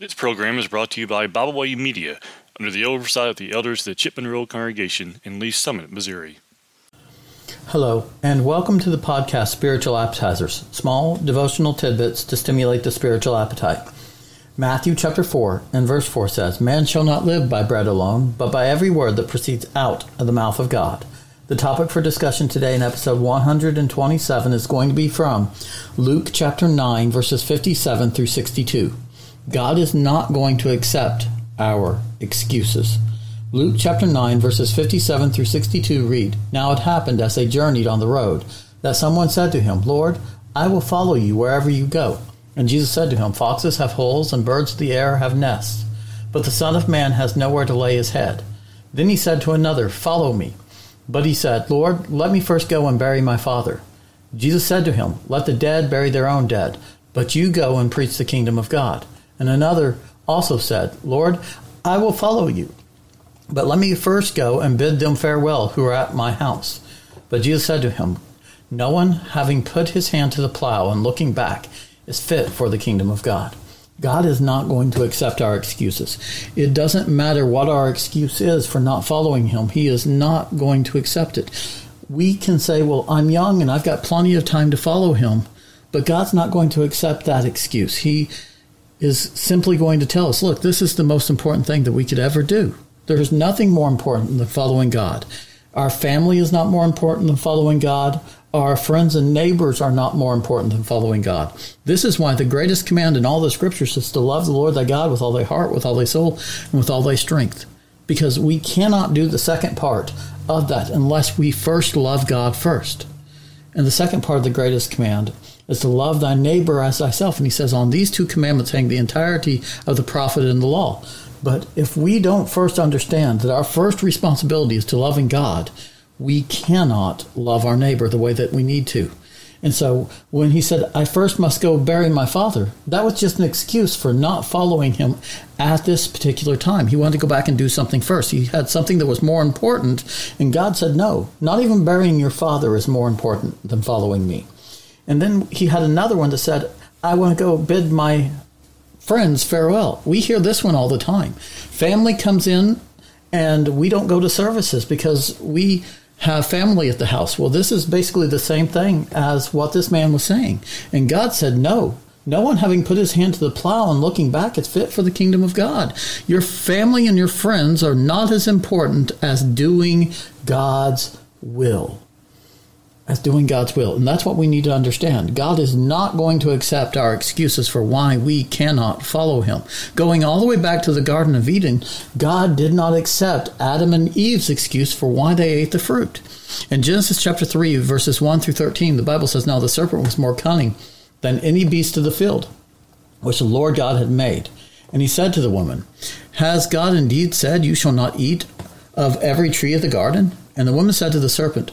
This program is brought to you by Byway Media under the oversight of the elders of the Chipman Road Congregation in Lee's Summit, Missouri. Hello, and welcome to the podcast Spiritual Appetizers, small devotional tidbits to stimulate the spiritual appetite. Matthew chapter 4 and verse 4 says, Man shall not live by bread alone, but by every word that proceeds out of the mouth of God. The topic for discussion today in episode 127 is going to be from Luke chapter 9, verses 57 through 62. God is not going to accept our excuses. Luke chapter 9, verses 57 through 62 read Now it happened as they journeyed on the road that someone said to him, Lord, I will follow you wherever you go. And Jesus said to him, Foxes have holes, and birds of the air have nests, but the Son of Man has nowhere to lay his head. Then he said to another, Follow me. But he said, Lord, let me first go and bury my father. Jesus said to him, Let the dead bury their own dead, but you go and preach the kingdom of God. And another also said, Lord, I will follow you, but let me first go and bid them farewell who are at my house. But Jesus said to him, No one, having put his hand to the plow and looking back, is fit for the kingdom of God. God is not going to accept our excuses. It doesn't matter what our excuse is for not following Him, He is not going to accept it. We can say, Well, I'm young and I've got plenty of time to follow Him, but God's not going to accept that excuse. He is simply going to tell us, Look, this is the most important thing that we could ever do. There's nothing more important than following God. Our family is not more important than following God our friends and neighbors are not more important than following God. This is why the greatest command in all the scriptures is to love the Lord thy God with all thy heart, with all thy soul, and with all thy strength. Because we cannot do the second part of that unless we first love God first. And the second part of the greatest command is to love thy neighbor as thyself. And he says, on these two commandments hang the entirety of the prophet and the law. But if we don't first understand that our first responsibility is to loving God, we cannot love our neighbor the way that we need to. And so when he said, I first must go bury my father, that was just an excuse for not following him at this particular time. He wanted to go back and do something first. He had something that was more important. And God said, No, not even burying your father is more important than following me. And then he had another one that said, I want to go bid my friends farewell. We hear this one all the time. Family comes in and we don't go to services because we have family at the house. Well, this is basically the same thing as what this man was saying. And God said, No. No one having put his hand to the plow and looking back is fit for the kingdom of God. Your family and your friends are not as important as doing God's will as doing God's will. And that's what we need to understand. God is not going to accept our excuses for why we cannot follow Him. Going all the way back to the Garden of Eden, God did not accept Adam and Eve's excuse for why they ate the fruit. In Genesis chapter 3, verses 1 through 13, the Bible says, Now the serpent was more cunning than any beast of the field, which the Lord God had made. And he said to the woman, Has God indeed said, You shall not eat of every tree of the garden? And the woman said to the serpent,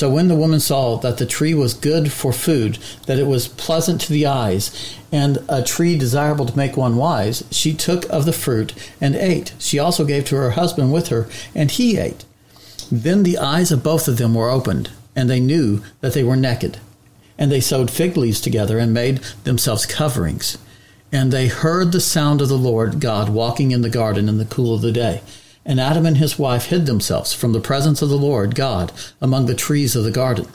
So when the woman saw that the tree was good for food, that it was pleasant to the eyes, and a tree desirable to make one wise, she took of the fruit and ate. She also gave to her husband with her, and he ate. Then the eyes of both of them were opened, and they knew that they were naked. And they sewed fig leaves together and made themselves coverings. And they heard the sound of the Lord God walking in the garden in the cool of the day. And Adam and his wife hid themselves from the presence of the Lord God among the trees of the garden.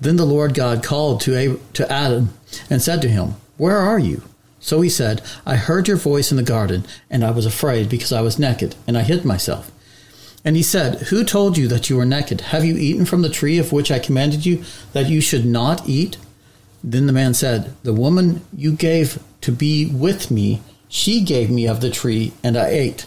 Then the Lord God called to, to Adam and said to him, Where are you? So he said, I heard your voice in the garden, and I was afraid because I was naked, and I hid myself. And he said, Who told you that you were naked? Have you eaten from the tree of which I commanded you that you should not eat? Then the man said, The woman you gave to be with me, she gave me of the tree, and I ate.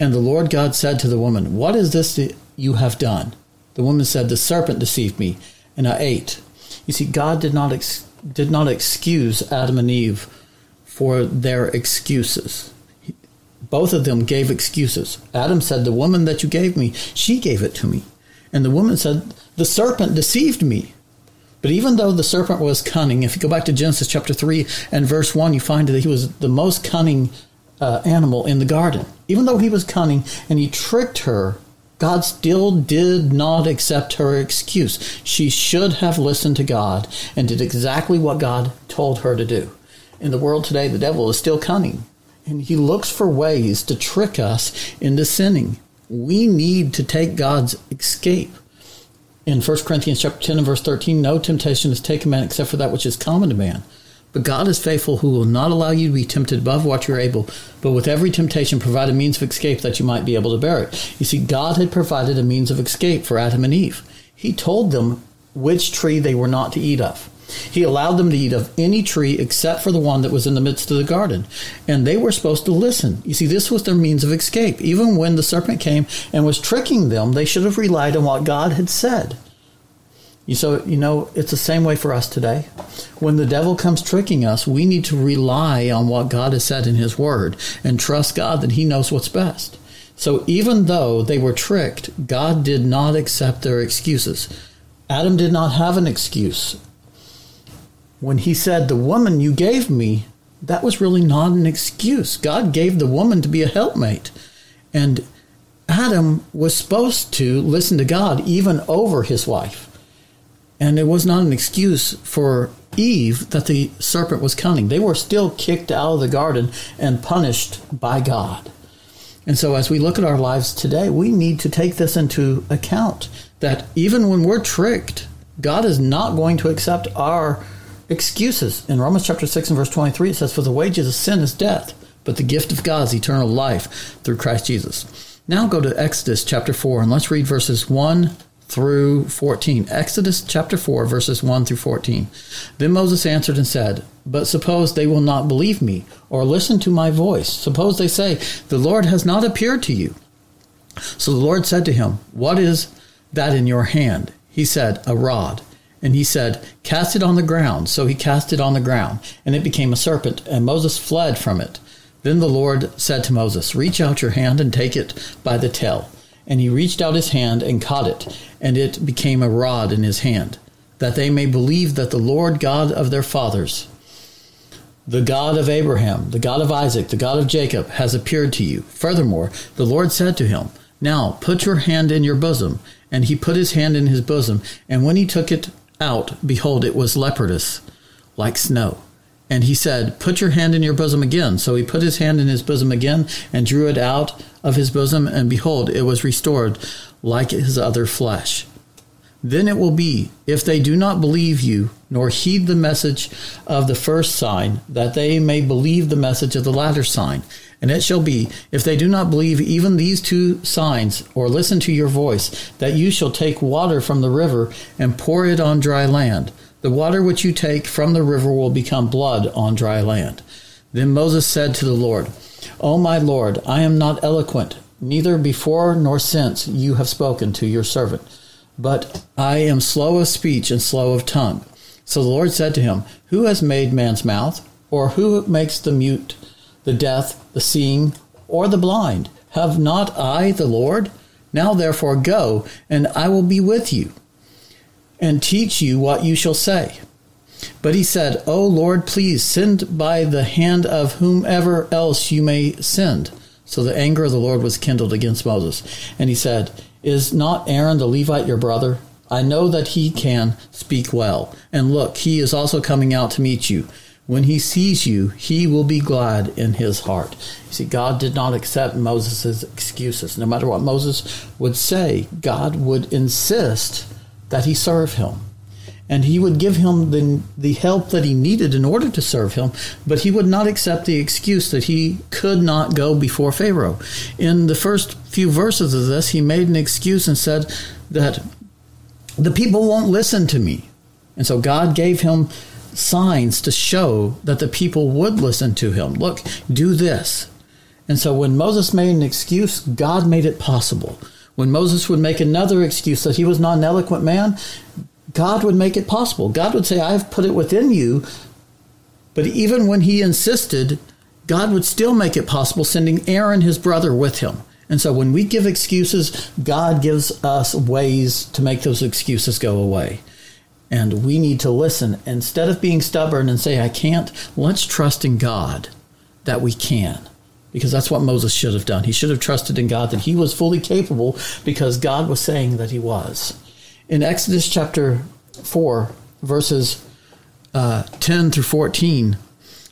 And the Lord God said to the woman, What is this that you have done? The woman said, The serpent deceived me, and I ate. You see, God did not ex- did not excuse Adam and Eve for their excuses. Both of them gave excuses. Adam said, The woman that you gave me, she gave it to me. And the woman said, The serpent deceived me. But even though the serpent was cunning, if you go back to Genesis chapter 3 and verse 1, you find that he was the most cunning uh, animal in the garden. Even though he was cunning and he tricked her, God still did not accept her excuse. She should have listened to God and did exactly what God told her to do. In the world today, the devil is still cunning and he looks for ways to trick us into sinning. We need to take God's escape in 1 Corinthians chapter 10 and verse 13, no temptation is taken man except for that which is common to man. But God is faithful, who will not allow you to be tempted above what you're able, but with every temptation provide a means of escape that you might be able to bear it. You see, God had provided a means of escape for Adam and Eve. He told them which tree they were not to eat of. He allowed them to eat of any tree except for the one that was in the midst of the garden. And they were supposed to listen. You see, this was their means of escape. Even when the serpent came and was tricking them, they should have relied on what God had said. You so you know it's the same way for us today. When the devil comes tricking us, we need to rely on what God has said in his word and trust God that he knows what's best. So even though they were tricked, God did not accept their excuses. Adam did not have an excuse. When he said, "The woman you gave me," that was really not an excuse. God gave the woman to be a helpmate. And Adam was supposed to listen to God even over his wife. And it was not an excuse for Eve that the serpent was cunning. They were still kicked out of the garden and punished by God. And so, as we look at our lives today, we need to take this into account that even when we're tricked, God is not going to accept our excuses. In Romans chapter 6 and verse 23, it says, For the wages of sin is death, but the gift of God is eternal life through Christ Jesus. Now go to Exodus chapter 4 and let's read verses 1 through 14. Exodus chapter 4, verses 1 through 14. Then Moses answered and said, But suppose they will not believe me or listen to my voice. Suppose they say, The Lord has not appeared to you. So the Lord said to him, What is that in your hand? He said, A rod. And he said, Cast it on the ground. So he cast it on the ground, and it became a serpent, and Moses fled from it. Then the Lord said to Moses, Reach out your hand and take it by the tail. And he reached out his hand and caught it, and it became a rod in his hand, that they may believe that the Lord God of their fathers, the God of Abraham, the God of Isaac, the God of Jacob, has appeared to you. Furthermore, the Lord said to him, Now put your hand in your bosom. And he put his hand in his bosom, and when he took it out, behold, it was leprous, like snow. And he said, Put your hand in your bosom again. So he put his hand in his bosom again and drew it out of his bosom, and behold, it was restored like his other flesh. Then it will be, if they do not believe you, nor heed the message of the first sign, that they may believe the message of the latter sign. And it shall be, if they do not believe even these two signs, or listen to your voice, that you shall take water from the river and pour it on dry land. The water which you take from the river will become blood on dry land. Then Moses said to the Lord, O my Lord, I am not eloquent, neither before nor since you have spoken to your servant, but I am slow of speech and slow of tongue. So the Lord said to him, Who has made man's mouth? Or who makes the mute, the deaf, the seeing, or the blind? Have not I the Lord? Now therefore go, and I will be with you, and teach you what you shall say. But he said, O Lord, please send by the hand of whomever else you may send. So the anger of the Lord was kindled against Moses. And he said, Is not Aaron the Levite your brother? I know that he can speak well. And look, he is also coming out to meet you. When he sees you, he will be glad in his heart. You see, God did not accept Moses' excuses. No matter what Moses would say, God would insist that he serve him and he would give him the, the help that he needed in order to serve him, but he would not accept the excuse that he could not go before Pharaoh. In the first few verses of this, he made an excuse and said that the people won't listen to me. And so God gave him signs to show that the people would listen to him. Look, do this. And so when Moses made an excuse, God made it possible. When Moses would make another excuse that he was not an eloquent man, God would make it possible. God would say, I have put it within you. But even when he insisted, God would still make it possible, sending Aaron, his brother, with him. And so when we give excuses, God gives us ways to make those excuses go away. And we need to listen. Instead of being stubborn and say, I can't, let's trust in God that we can. Because that's what Moses should have done. He should have trusted in God that he was fully capable because God was saying that he was. In Exodus chapter 4, verses uh, 10 through 14,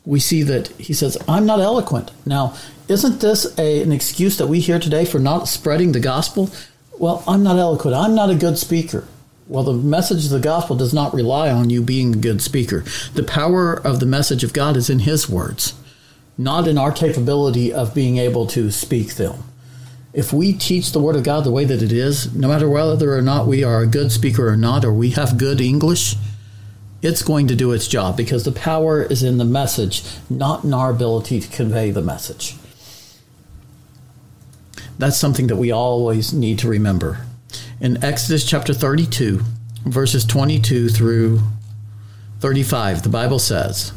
we see that he says, I'm not eloquent. Now, isn't this a, an excuse that we hear today for not spreading the gospel? Well, I'm not eloquent. I'm not a good speaker. Well, the message of the gospel does not rely on you being a good speaker. The power of the message of God is in His words, not in our capability of being able to speak them. If we teach the Word of God the way that it is, no matter whether or not we are a good speaker or not, or we have good English, it's going to do its job because the power is in the message, not in our ability to convey the message. That's something that we always need to remember in Exodus chapter 32, verses 22 through 35, the Bible says,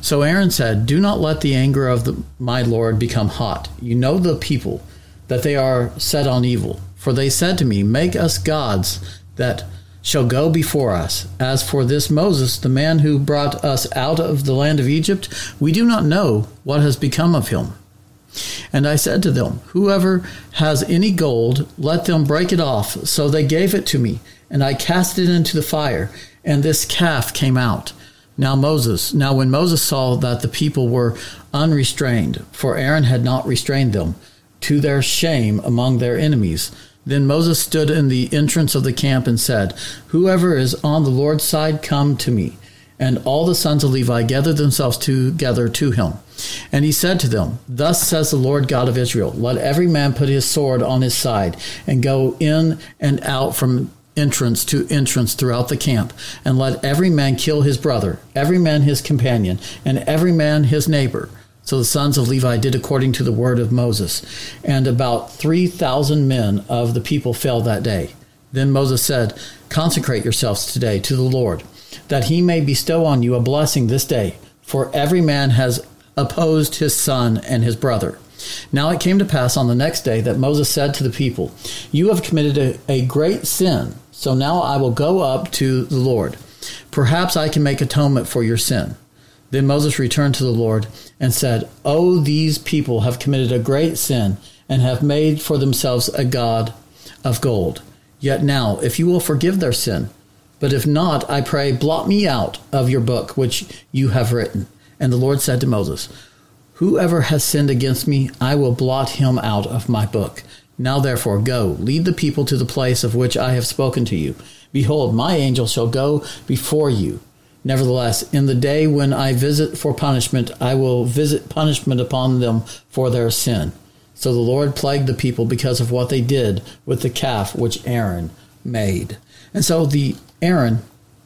So Aaron said, Do not let the anger of the, my Lord become hot. You know the people, that they are set on evil. For they said to me, Make us gods that shall go before us. As for this Moses, the man who brought us out of the land of Egypt, we do not know what has become of him. And I said to them, Whoever has any gold, let them break it off. So they gave it to me, and I cast it into the fire, and this calf came out. Now Moses, now when Moses saw that the people were unrestrained, for Aaron had not restrained them, to their shame among their enemies, then Moses stood in the entrance of the camp and said, Whoever is on the Lord's side, come to me. And all the sons of Levi gathered themselves together to him. And he said to them, Thus says the Lord God of Israel, Let every man put his sword on his side, and go in and out from entrance to entrance throughout the camp, and let every man kill his brother, every man his companion, and every man his neighbor. So the sons of Levi did according to the word of Moses. And about 3,000 men of the people fell that day. Then Moses said, Consecrate yourselves today to the Lord, that he may bestow on you a blessing this day. For every man has opposed his son and his brother. Now it came to pass on the next day that Moses said to the people, You have committed a, a, great sin, so now I will go up to the Lord. Perhaps I can make atonement for your sin. Then Moses returned to the Lord and said, Oh, these people have committed a great sin and have made for themselves a God of gold. Yet now, if you will forgive their sin, but if not, I pray, blot me out of your book which you have written. And the Lord said to Moses, Whoever has sinned against me, I will blot him out of my book. Now therefore go, lead the people to the place of which I have spoken to you. Behold, my angel shall go before you. Nevertheless, in the day when I visit for punishment, I will visit punishment upon them for their sin. So the Lord plagued the people because of what they did with the calf which Aaron made. And so the Aaron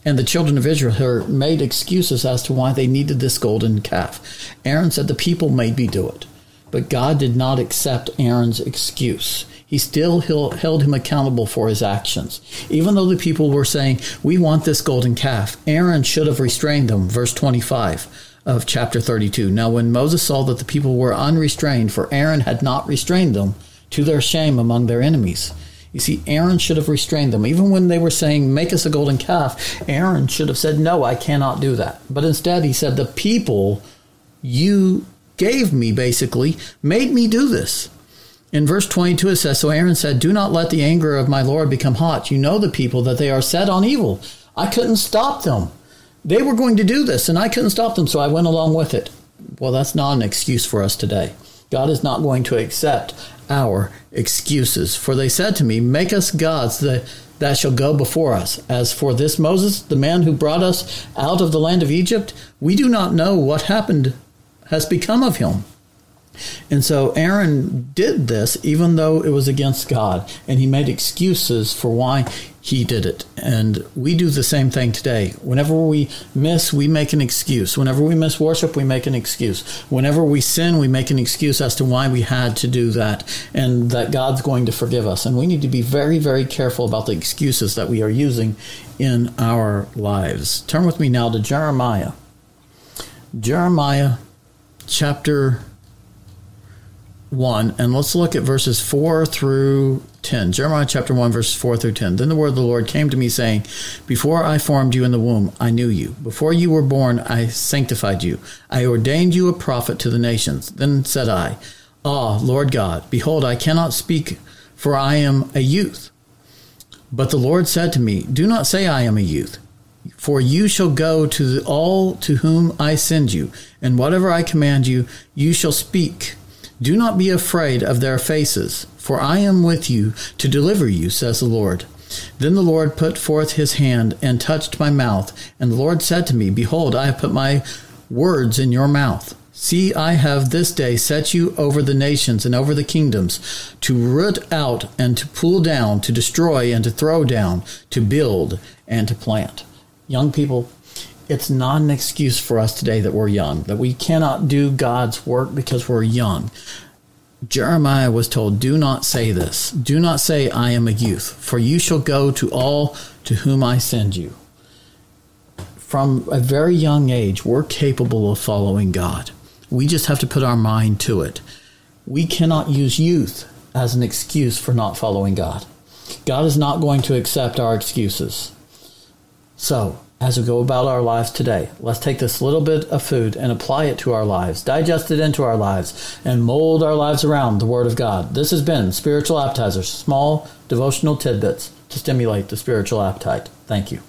and the children of Israel made excuses as to why they needed this golden calf. Aaron said the people made me do it. But God did not accept Aaron's excuse. He still held him accountable for his actions. Even though the people were saying, We want this golden calf, Aaron should have restrained them. Verse 25 of chapter 32. Now, when Moses saw that the people were unrestrained, for Aaron had not restrained them, to their shame among their enemies, you see, Aaron should have restrained them. Even when they were saying, Make us a golden calf, Aaron should have said, No, I cannot do that. But instead, he said, The people you gave me, basically, made me do this. In verse 22, it says, So Aaron said, Do not let the anger of my Lord become hot. You know the people, that they are set on evil. I couldn't stop them. They were going to do this, and I couldn't stop them, so I went along with it. Well, that's not an excuse for us today. God is not going to accept our excuses. For they said to me, Make us gods that, that shall go before us. As for this Moses, the man who brought us out of the land of Egypt, we do not know what happened, has become of him. And so Aaron did this even though it was against God, and he made excuses for why he did it. And we do the same thing today. Whenever we miss, we make an excuse. Whenever we miss worship, we make an excuse. Whenever we sin, we make an excuse as to why we had to do that and that God's going to forgive us. And we need to be very, very careful about the excuses that we are using in our lives. Turn with me now to Jeremiah. Jeremiah chapter 1, and let's look at verses 4 through 10. Jeremiah chapter 1, verses 4 through 10. Then the word of the Lord came to me, saying, Before I formed you in the womb, I knew you. Before you were born, I sanctified you. I ordained you a prophet to the nations. Then said I, Ah, Lord God, behold, I cannot speak, for I am a youth. But the Lord said to me, Do not say I am a youth for you shall go to all to whom I send you, and whatever I command you, you shall speak. Do not be afraid of their faces, for I am with you to deliver you, says the Lord. Then the Lord put forth his hand and touched my mouth, and the Lord said to me, Behold, I have put my words in your mouth. See, I have this day set you over the nations and over the kingdoms, to root out and to pull down, to destroy and to throw down, to build and to plant young people, it's not an excuse for us today that we're young, that we cannot do God's work because we're young. Jeremiah was told, Do not say this. Do not say, I am a youth, for you shall go to all to whom I send you. From a very young age, we're capable of following God. We just have to put our mind to it. We cannot use youth as an excuse for not following God. God is not going to accept our excuses. So, as we go about our lives today, let's take this little bit of food and apply it to our lives, digest it into our lives, and mold our lives around the Word of God. This has been Spiritual Appetizers, small devotional tidbits to stimulate the spiritual appetite. Thank you.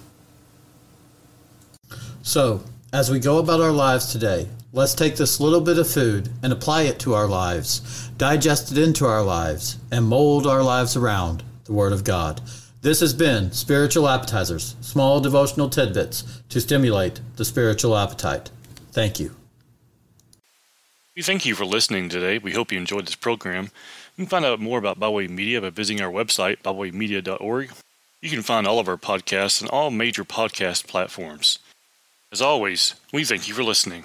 So, as we go about our lives today, let's take this little bit of food and apply it to our lives, digest it into our lives, and mold our lives around the Word of God. This has been Spiritual Appetizers, small devotional tidbits to stimulate the spiritual appetite. Thank you. We thank you for listening today. We hope you enjoyed this program. You can find out more about Byway Media by visiting our website, bywaymedia.org. You can find all of our podcasts on all major podcast platforms. As always, we thank you for listening.